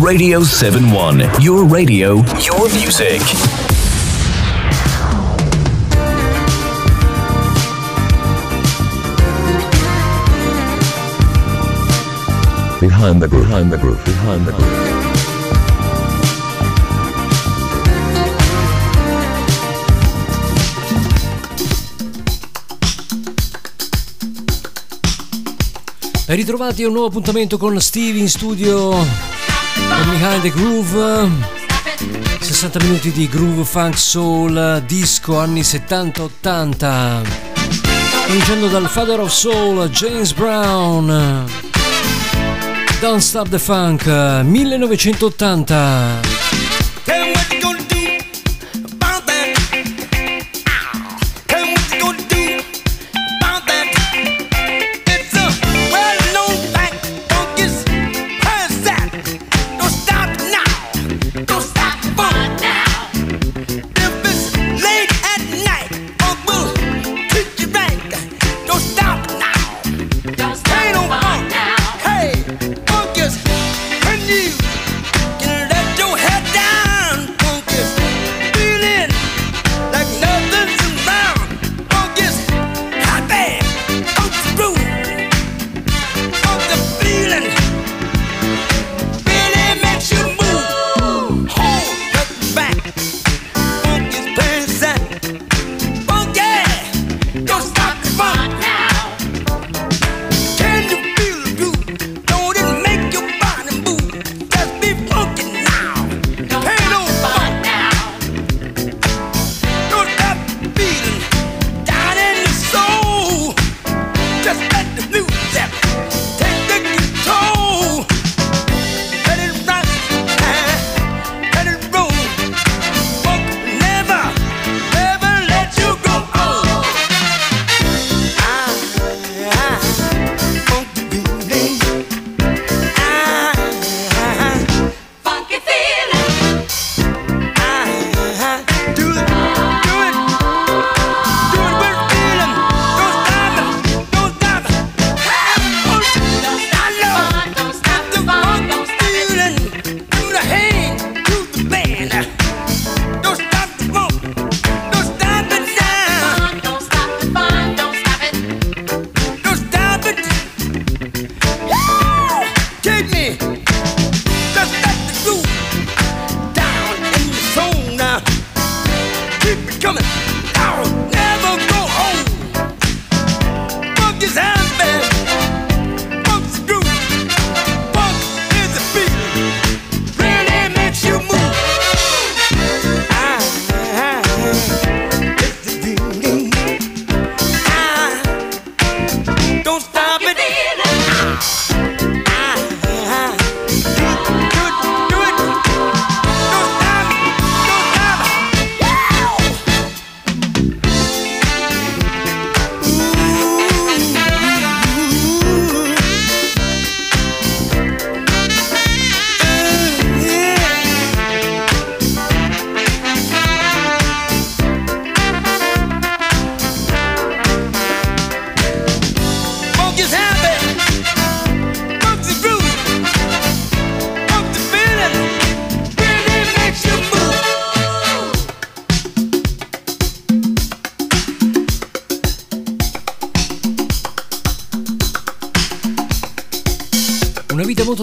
Radio 71, your radio, your music. Behind the groove, behind the groove, behind the groove. E ritrovati a un nuovo appuntamento con Steve in studio con Behind the Groove. 60 minuti di groove, funk, soul, disco anni 70-80 cominciando dal Father of Soul James Brown. Don't Stop the Funk 1980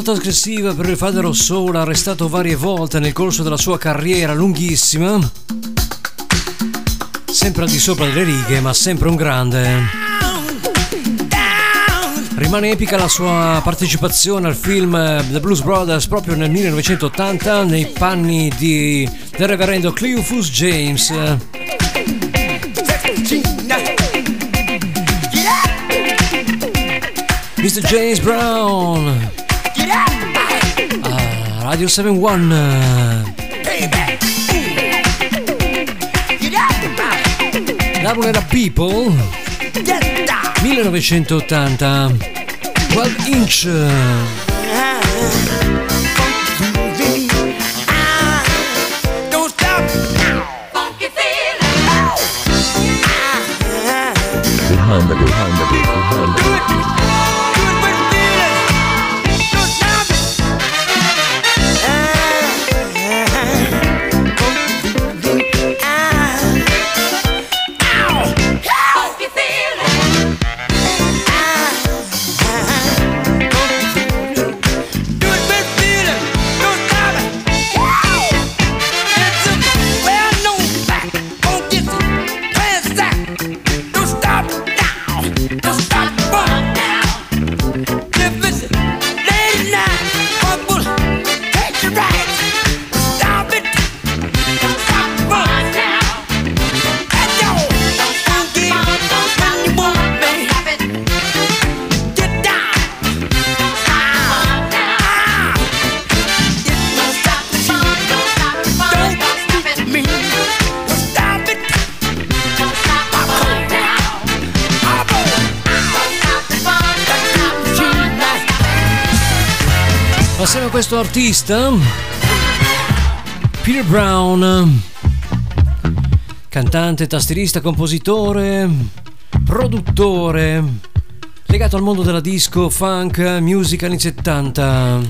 trasgressiva per il Father Soul, arrestato varie volte nel corso della sua carriera lunghissima. Sempre al di sopra delle righe, ma sempre un grande. Rimane epica la sua partecipazione al film The Blues Brothers proprio nel 1980 nei panni di, del reverendo Cleophus James. Mr. James Brown Radio 71 L'album era People 1980 12 inch. Behind the behind Passiamo a questo artista, Peter Brown, cantante, tastierista, compositore, produttore, legato al mondo della disco, funk, music anni 70.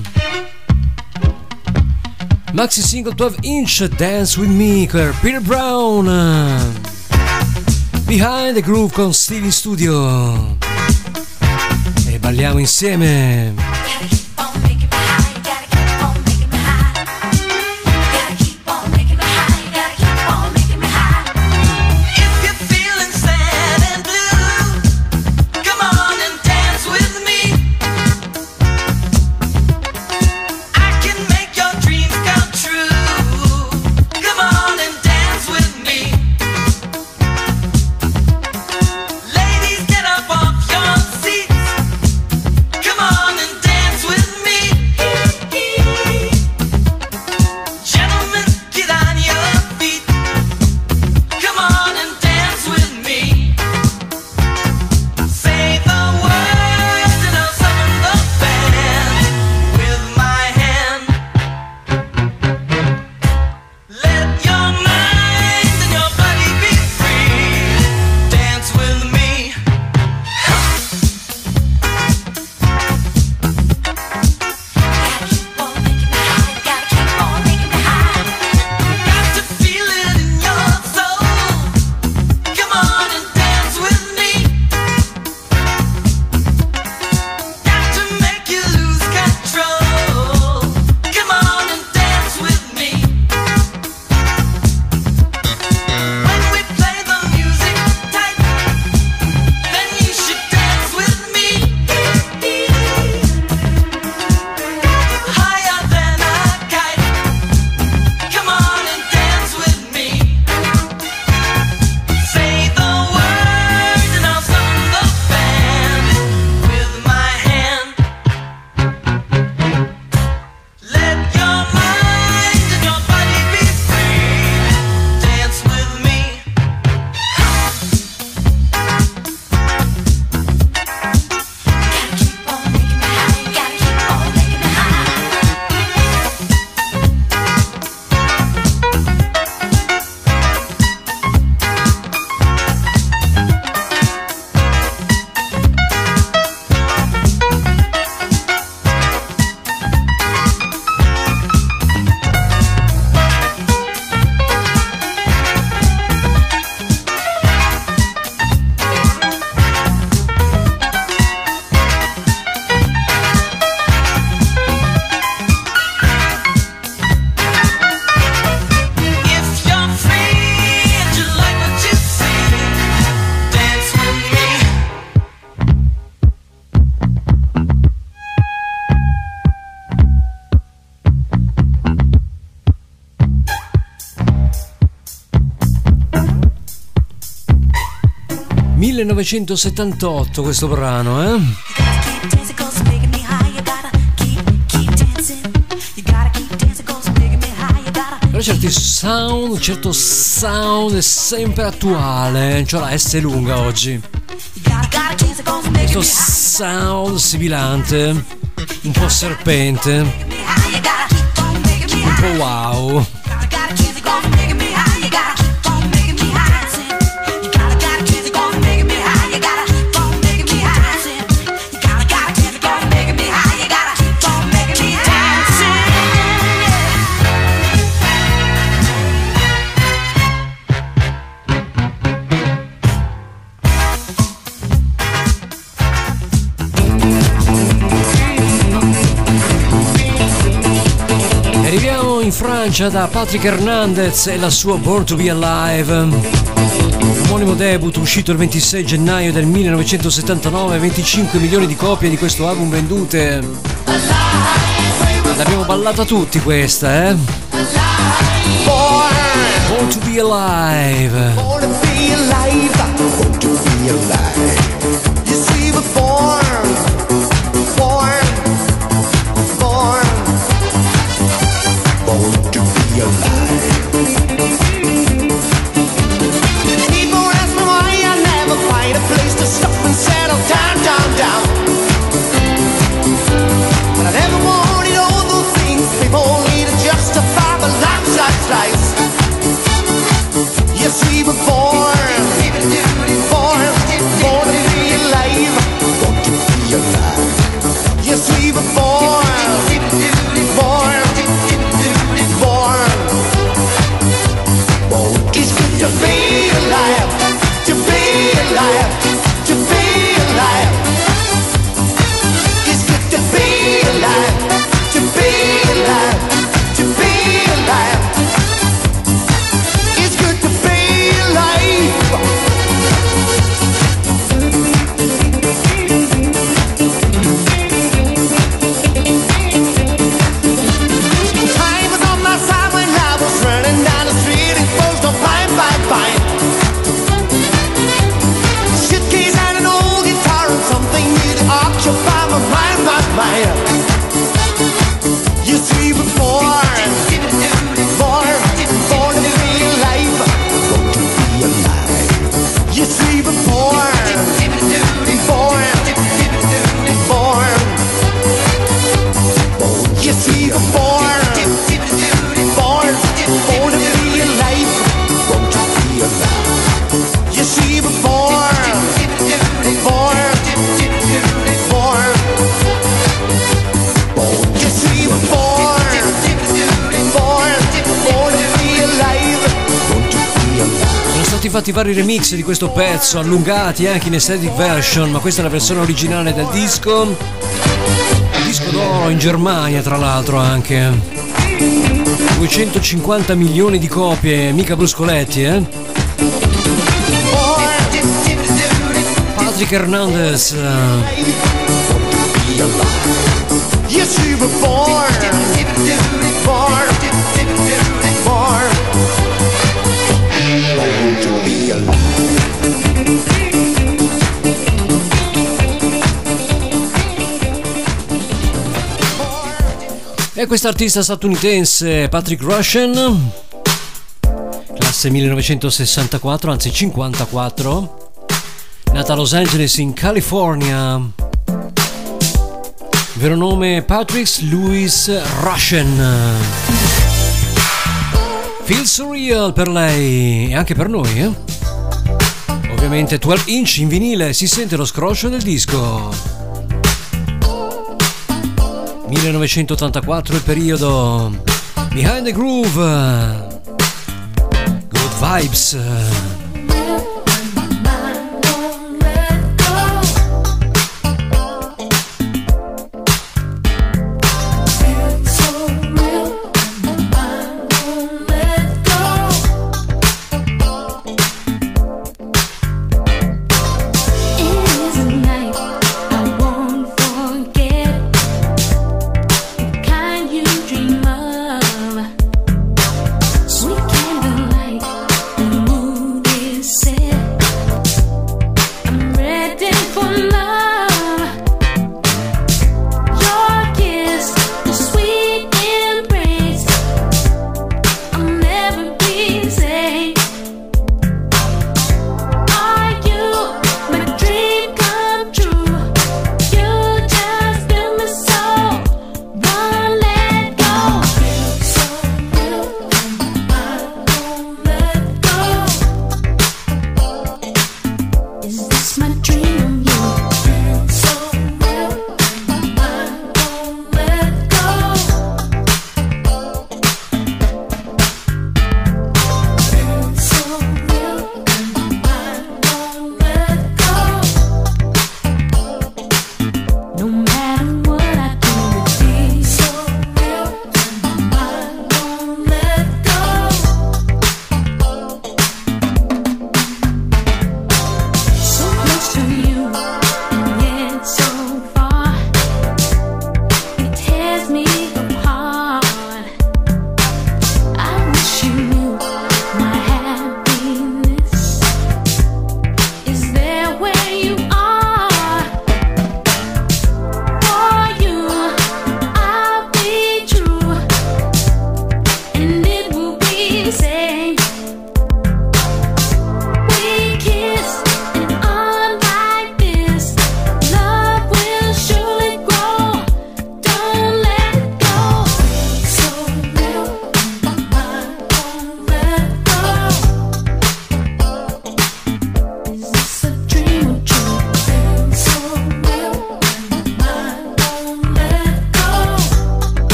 Maxi single 12 inch Dance With Me Peter Brown. Behind the Groove con Stevie Studio. E balliamo insieme. ...1978 questo brano, eh? Però certi sound, un certo sound è sempre attuale, cioè la S lunga oggi. Questo sound sibilante, un po' serpente, un po' wow. Francia da Patrick Hernandez e la sua Born to Be Alive. Omonimo debut uscito il 26 gennaio del 1979, 25 milioni di copie di questo album vendute. L'abbiamo ballata tutti questa, eh? Born to Be Alive. Born to be alive. Vari remix di questo pezzo, allungati anche in aesthetic version, ma questa è la versione originale del disco. Disco d'oro in Germania, tra l'altro, anche. 250 milioni di copie, mica bruscoletti, eh? Patrick Hernandez. Yes, you were E quest'artista statunitense Patrick Russian, classe 1964, anzi 54, nata a Los Angeles in California. Vero nome Patrick Louis Russian. Feel surreal per lei e anche per noi, eh? Ovviamente 12 inch in vinile, si sente lo scroscio del disco. 1984 il periodo. Behind the Groove. Good Vibes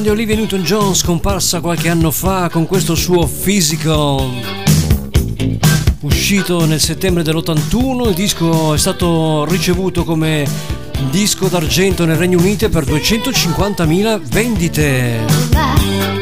grande Olivia Newton-John scomparsa qualche anno fa con questo suo Physical. Uscito nel settembre dell'81, il disco è stato ricevuto come disco d'argento nel Regno Unito per 250.000 vendite.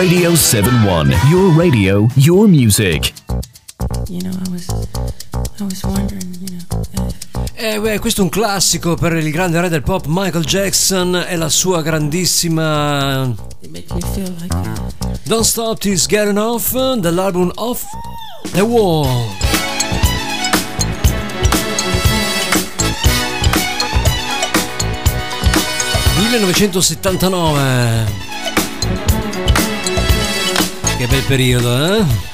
Radio 71. Your radio, your music. You know, I was, I was wondering, you know. Eh, beh, questo è un classico per il grande re del pop Michael Jackson e la sua grandissima Like Don't Stop Till Getting Off dall'album Off the Wall. «1979». Che bel periodo, eh?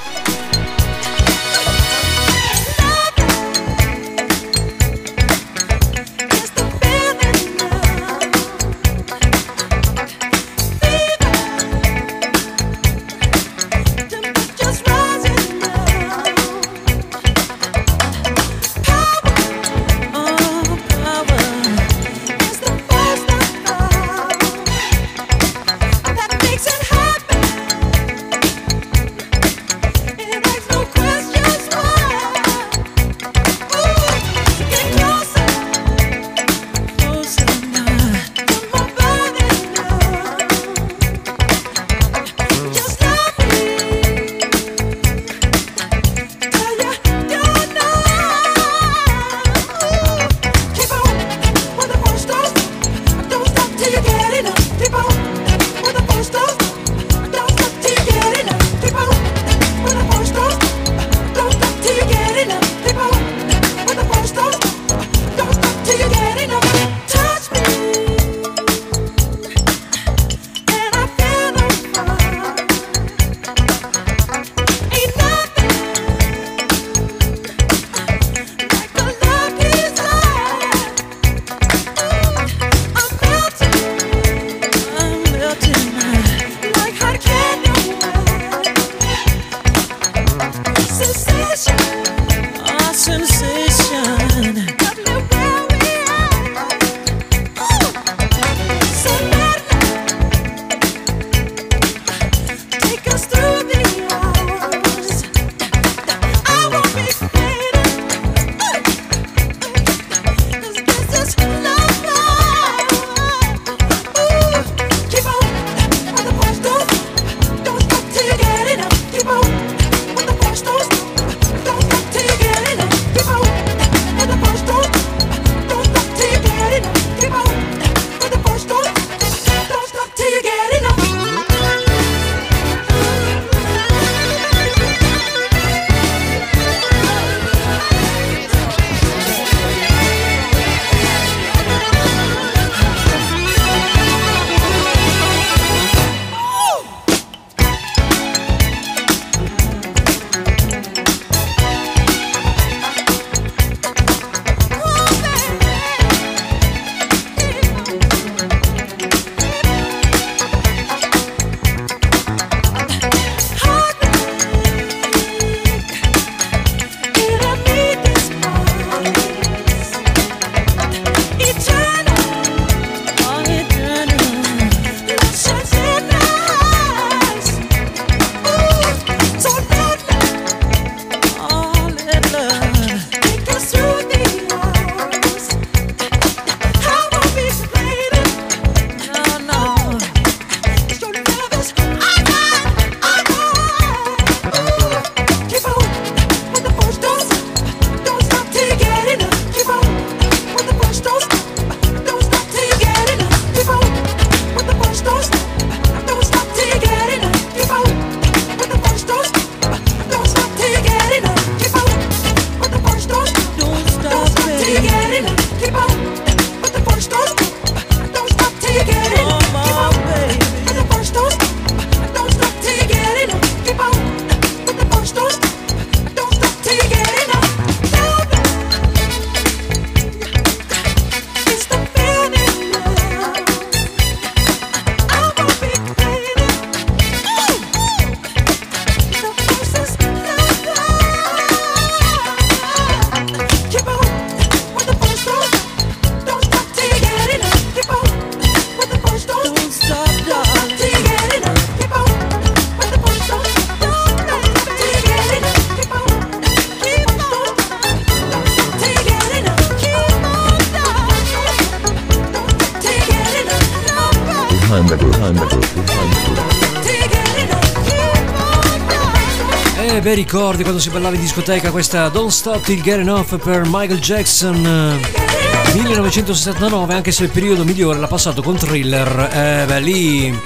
Ricordi quando si ballava in discoteca questa Don't Stop Till Get Enough per Michael Jackson. eh, 1969, anche se il periodo migliore l'ha passato con Thriller. Eh, beh, lì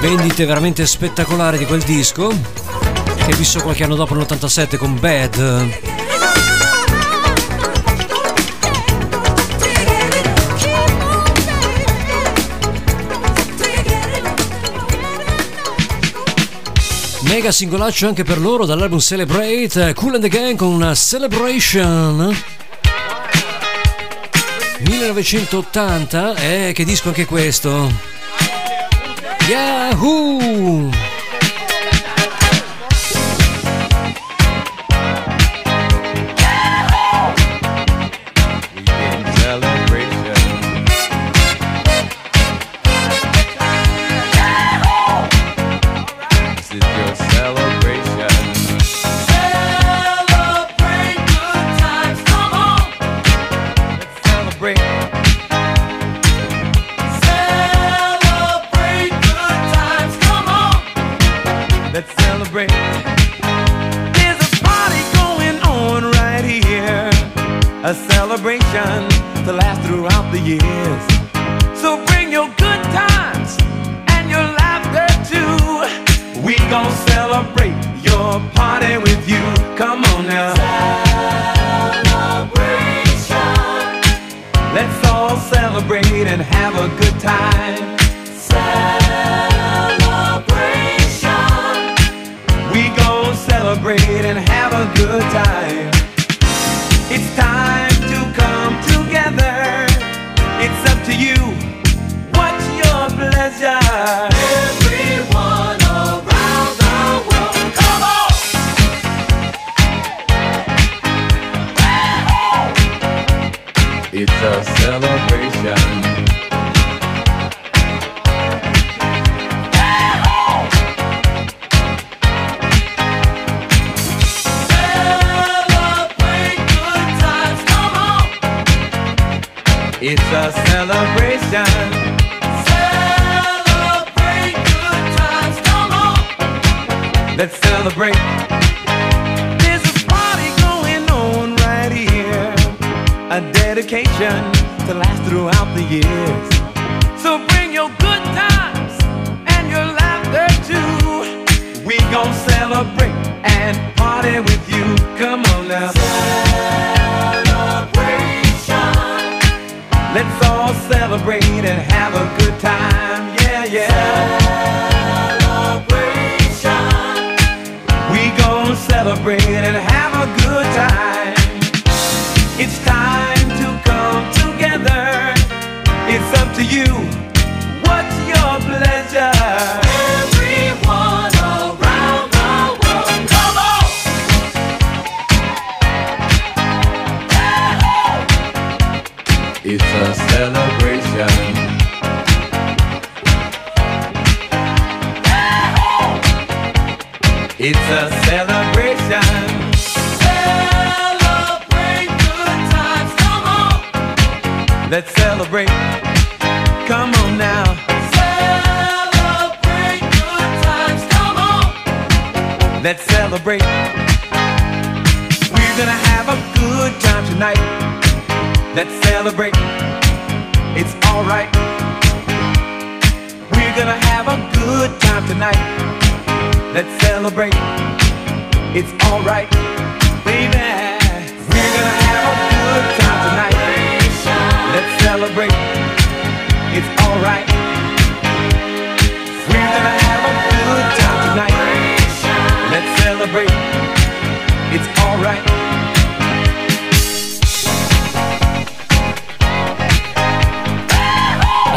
vendite veramente spettacolari di quel disco. Che visto qualche anno dopo nell'87 con Bad. Mega singolaccio anche per loro dall'album Celebrate, Cool and the Gang con una Celebration. 1980, eh, che disco anche questo? Yahoo! Let's celebrate. There's a party going on right here. A dedication to last throughout the years. So bring your good times and your laughter too. We gon' celebrate and party with you. Come on now. Celebration. Let's all celebrate and have a good time. Yeah, yeah. Celebrate and have a good time. It's time to come together. It's up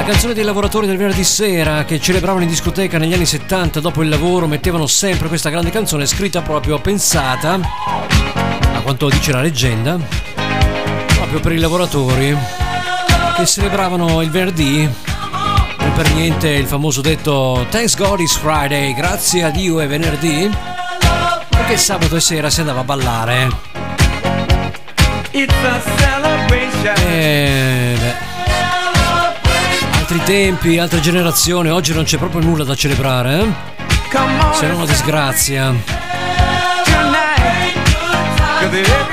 La canzone dei lavoratori del venerdì sera che celebravano in discoteca negli anni 70 dopo il lavoro mettevano sempre questa grande canzone scritta proprio pensata, a quanto dice la leggenda, proprio per i lavoratori che celebravano il venerdì. Non per niente il famoso detto Thanks God it's Friday, grazie a Dio è venerdì, perché sabato e sera si andava a ballare. It's a celebration. E beh, altri tempi, altre generazioni, oggi non c'è proprio nulla da celebrare, eh? Se non una disgrazia.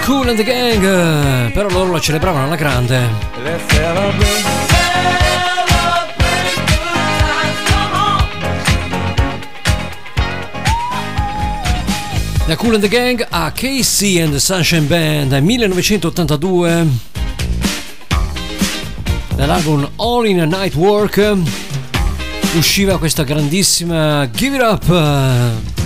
Cool and the Gang, però loro la celebravano alla grande. Da Cool and the Gang a Casey and the Sunshine Band 1982 dall'album All in a Night Work usciva questa grandissima Give It Up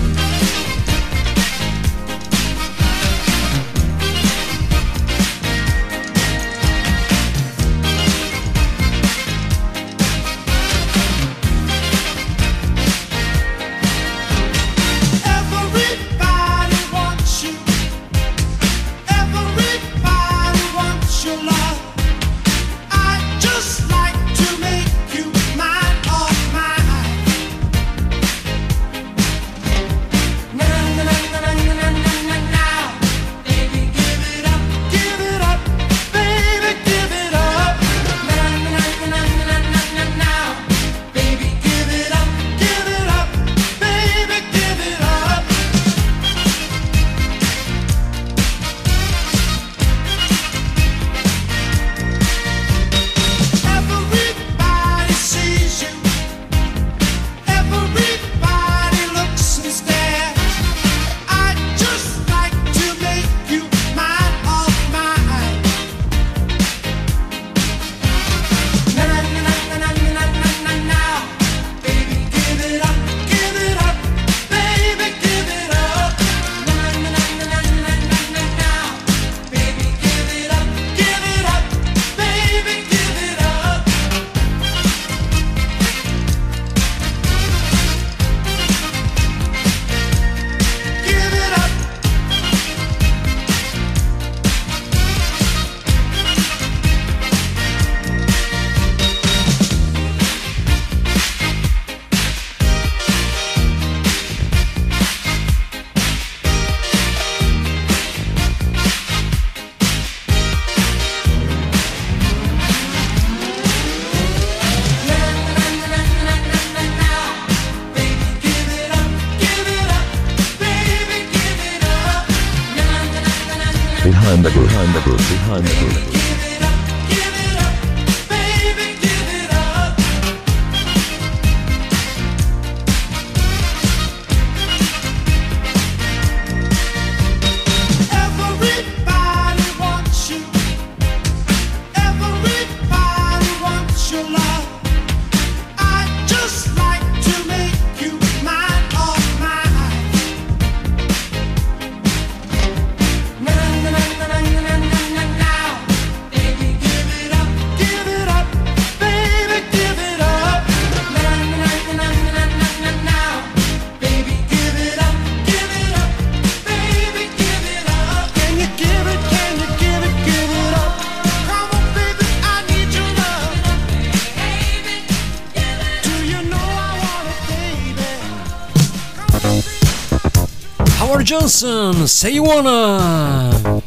Johnson, Say You Wanna.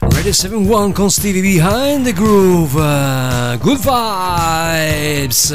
Ready 7-1 con Stevie Behind the Groove. Uh, good vibes.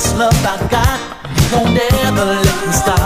this love I got. Don't ever let me stop.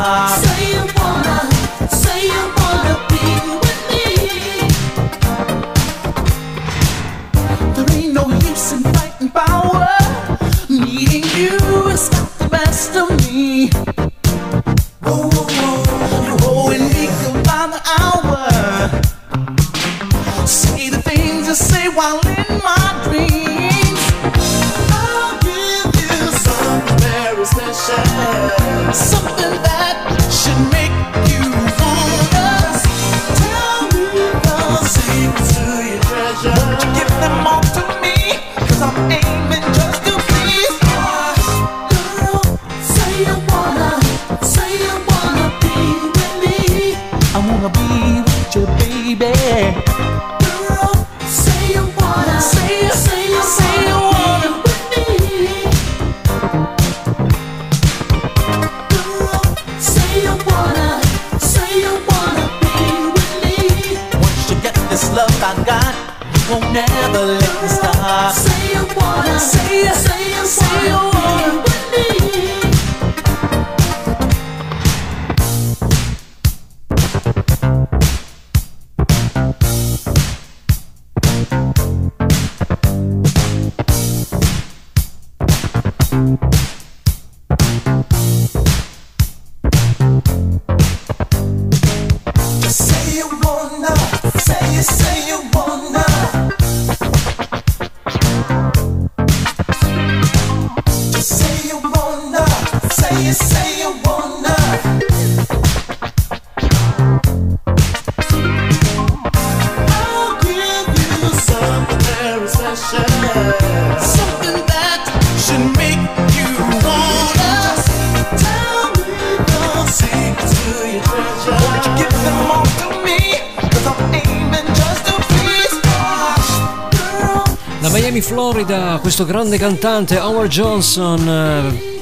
Miami, Florida, questo grande cantante Howard Johnson, eh,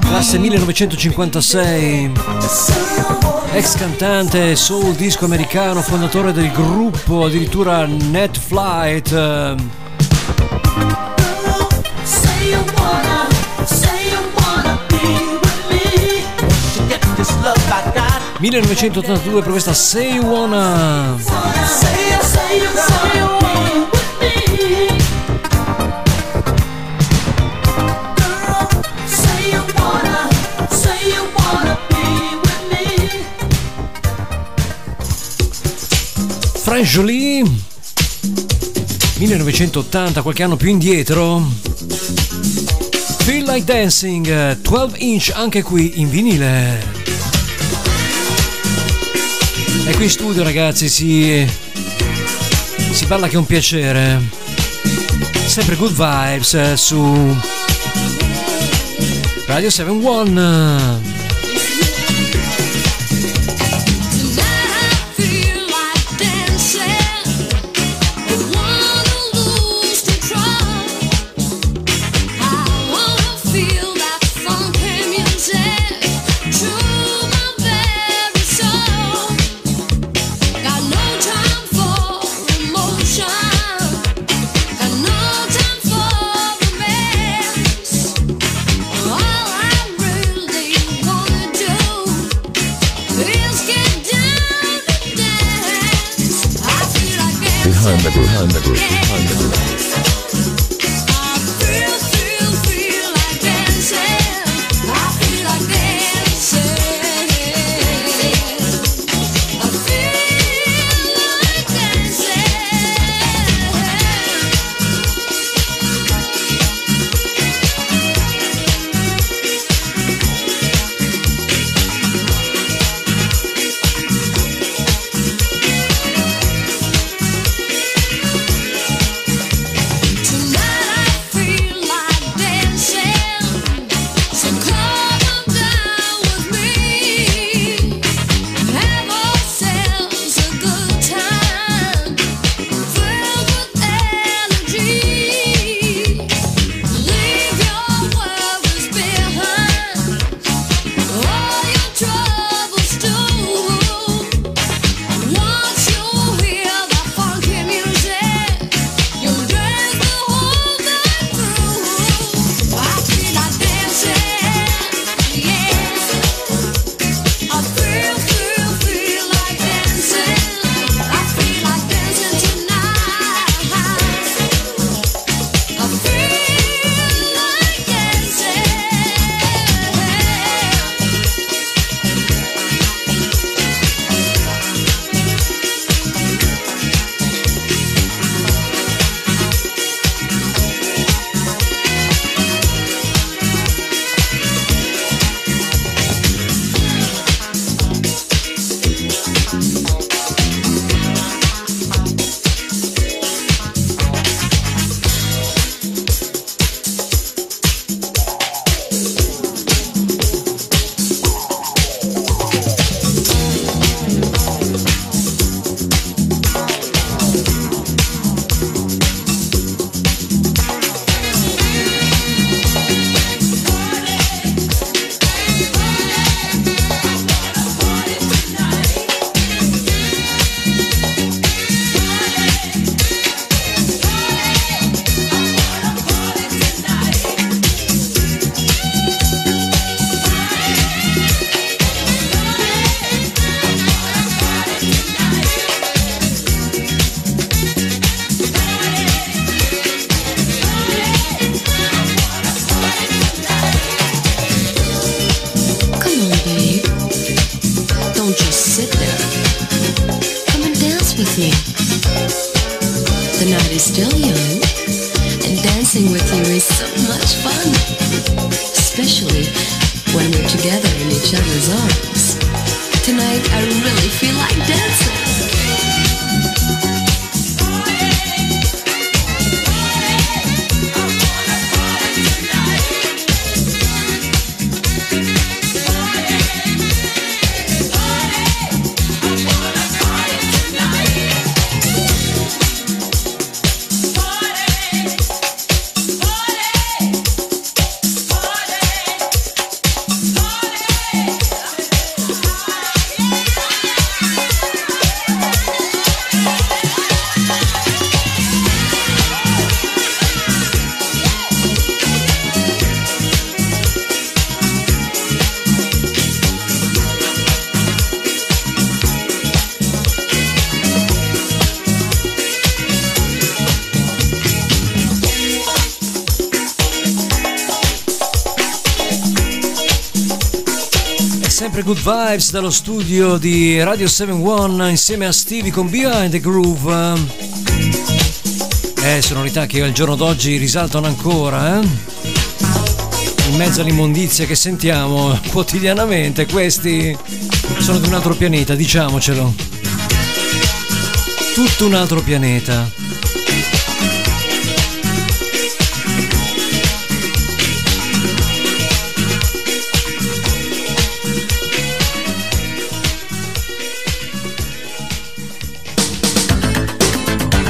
classe 1956, ex cantante soul disco americano, fondatore del gruppo addirittura Net Flight. Love 1982 per questa Say You Wanna Anjoli 1980 qualche anno più indietro. Feel Like Dancing 12 inch anche qui in vinile. E qui in studio ragazzi si si parla che è un piacere. Sempre good vibes eh, su Radio 71 behind the groove, behind the groove, behind the groove. Sempre good vibes dallo studio di Radio 71 insieme a Stevie con Behind the Groove. Eh, sonorità che al giorno d'oggi risaltano ancora, eh? In mezzo all'immondizia che sentiamo quotidianamente, questi sono di un altro pianeta, diciamocelo. Tutto un altro pianeta.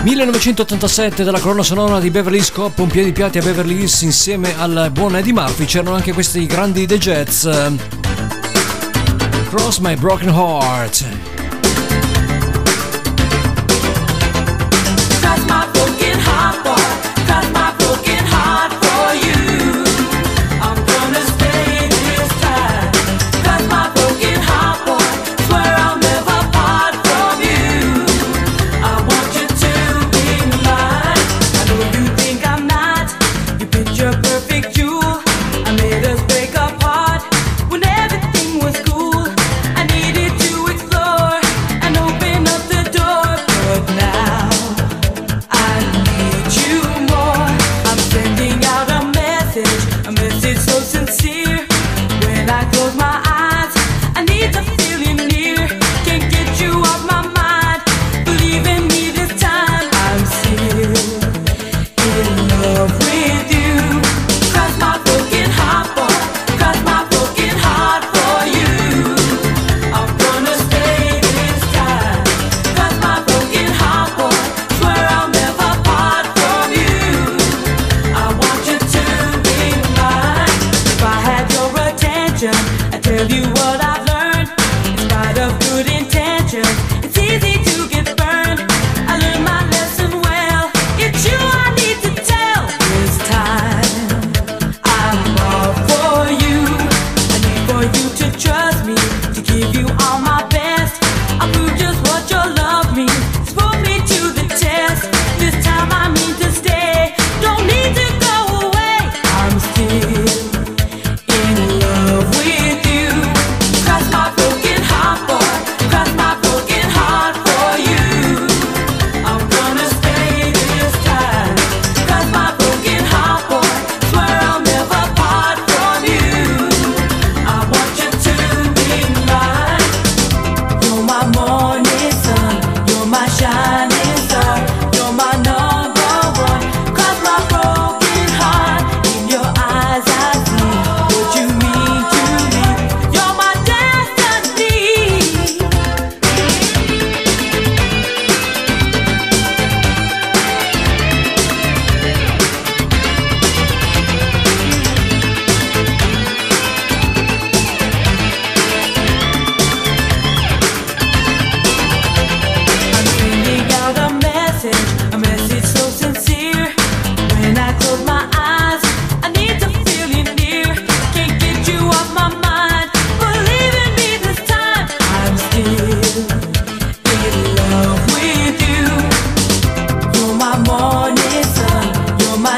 ...1987 dalla colonna sonora di Beverly Hills Cop, un piede di piatti a Beverly Hills insieme al buon Eddie Murphy, c'erano anche questi grandi The Jets. Cross My Broken Heart.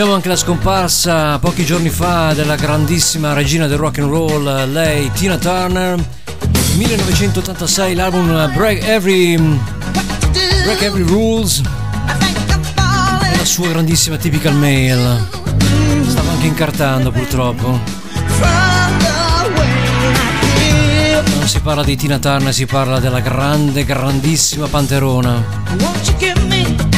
Conosciamo anche la scomparsa pochi giorni fa della grandissima regina del rock and roll, lei Tina Turner. 1986 l'album Break Every, Break Every Rules la sua grandissima typical mail. Stava anche incartando purtroppo. Non si parla di Tina Turner, si parla della grande, grandissima panterona.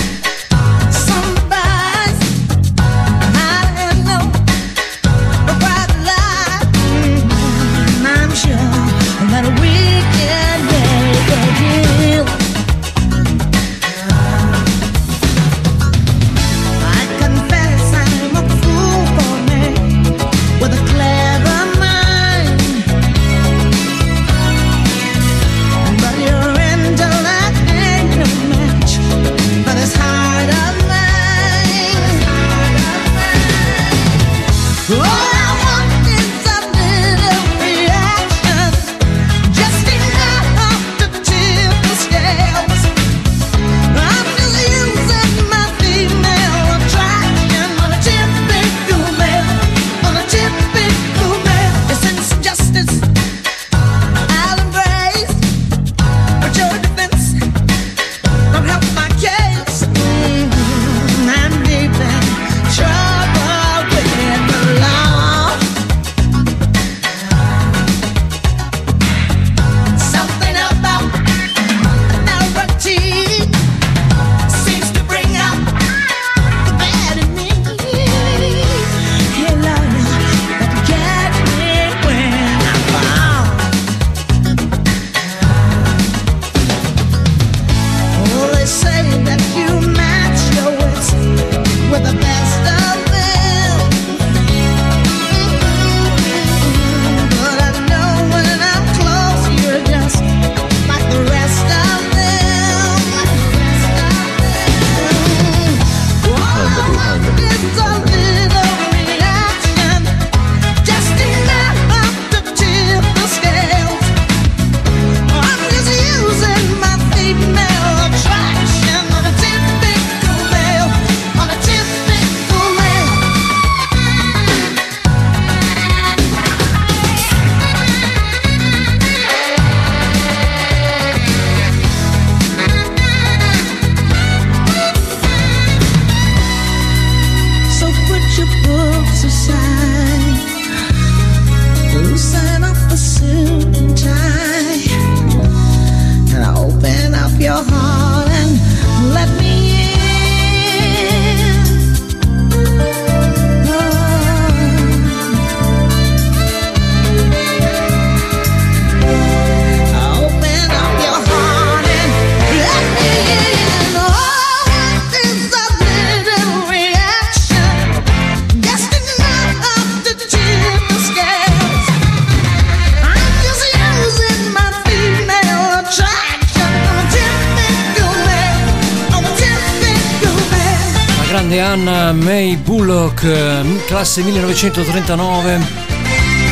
Woodstock, eh, classe 1939,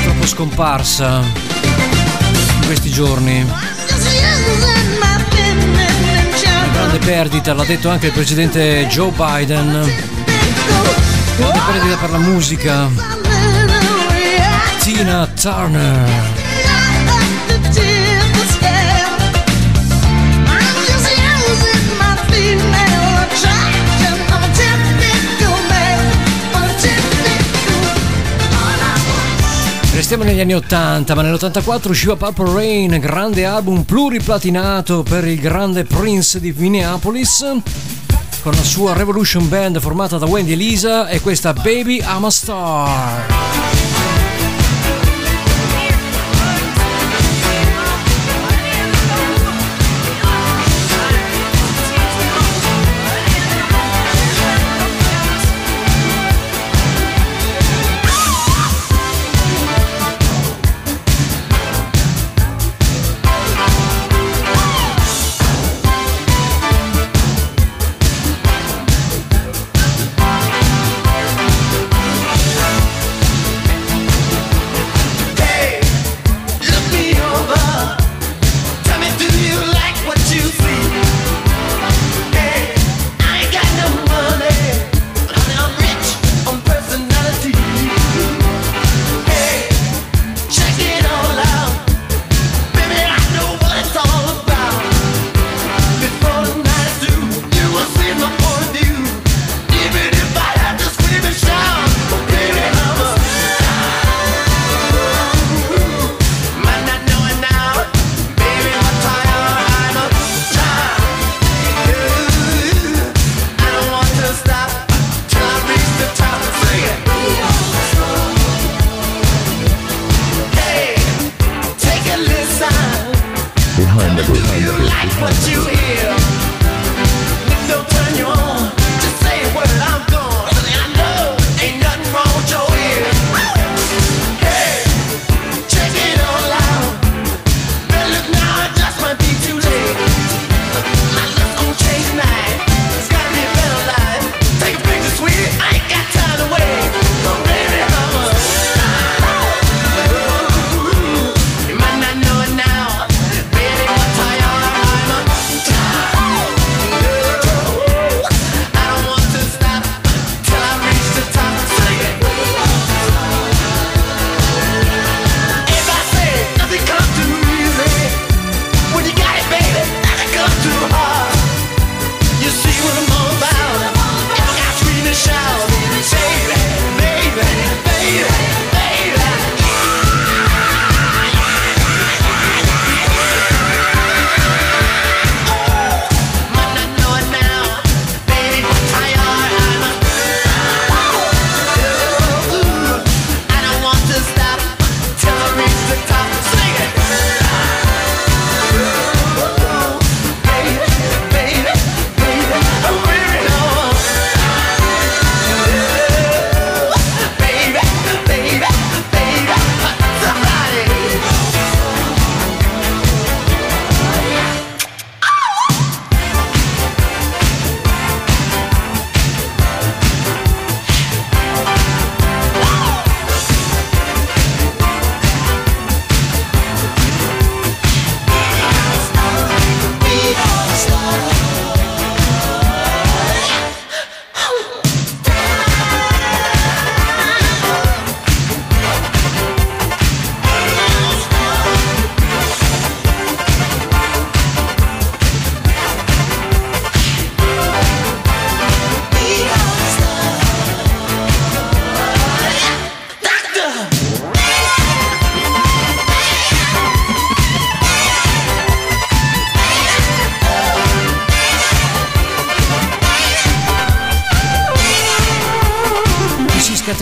troppo scomparsa in questi giorni. Una grande perdita, l'ha detto anche il presidente Joe Biden. Una grande perdita per la musica. Tina Turner. Siamo negli anni 80, ma nell'84 usciva Purple Rain, grande album pluriplatinato per il grande Prince di Minneapolis, con la sua Revolution Band formata da Wendy Elisa e questa Baby I'm a Star.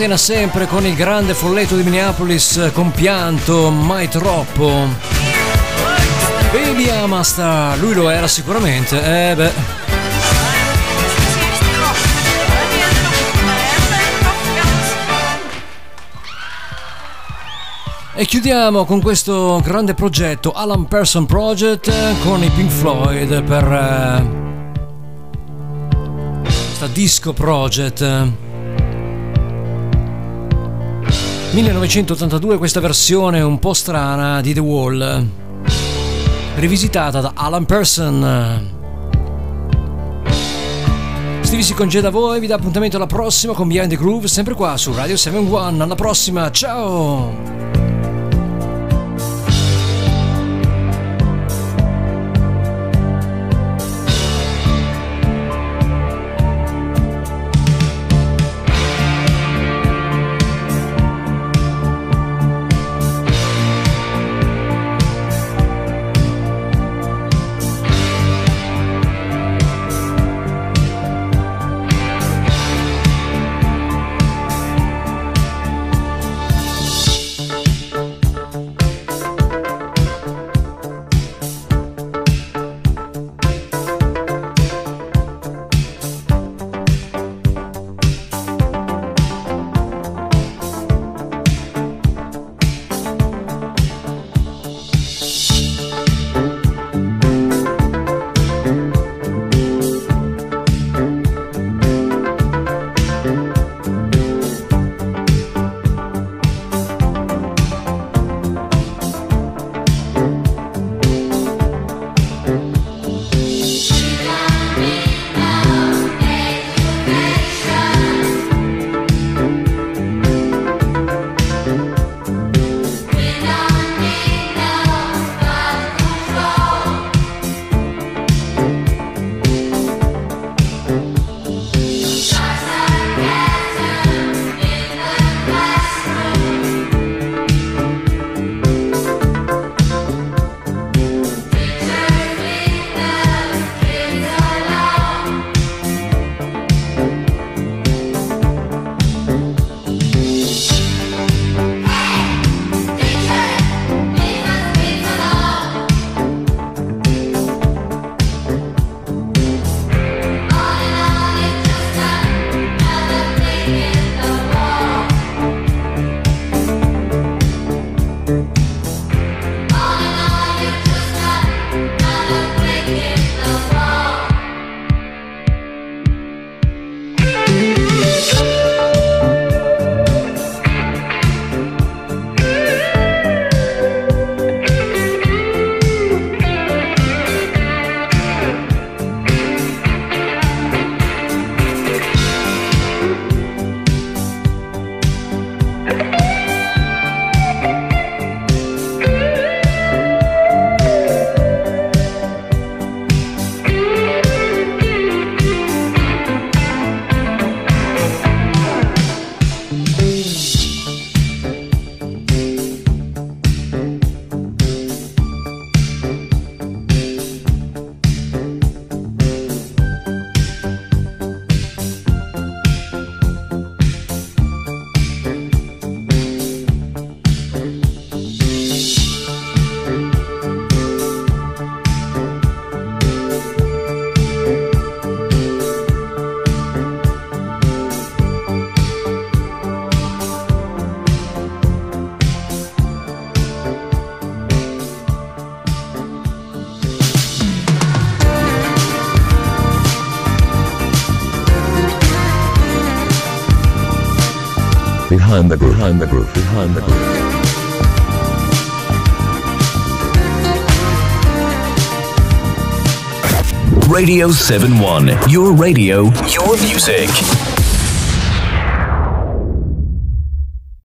Scatena sempre con il grande folletto di Minneapolis eh, compianto, mai troppo. Baby Amasta, lui lo era sicuramente, eh beh. E chiudiamo con questo grande progetto, Alan Person Project, eh, con i Pink Floyd per eh, questa disco project. 1982 questa versione un po' strana di The Wall, rivisitata da Alan Person. Stevie si congeda a voi, vi dà appuntamento alla prossima con Behind the Groove, sempre qua su Radio 71. Alla prossima, ciao! The groove, behind the groove, behind the groove. Radio 71. Your radio, your music.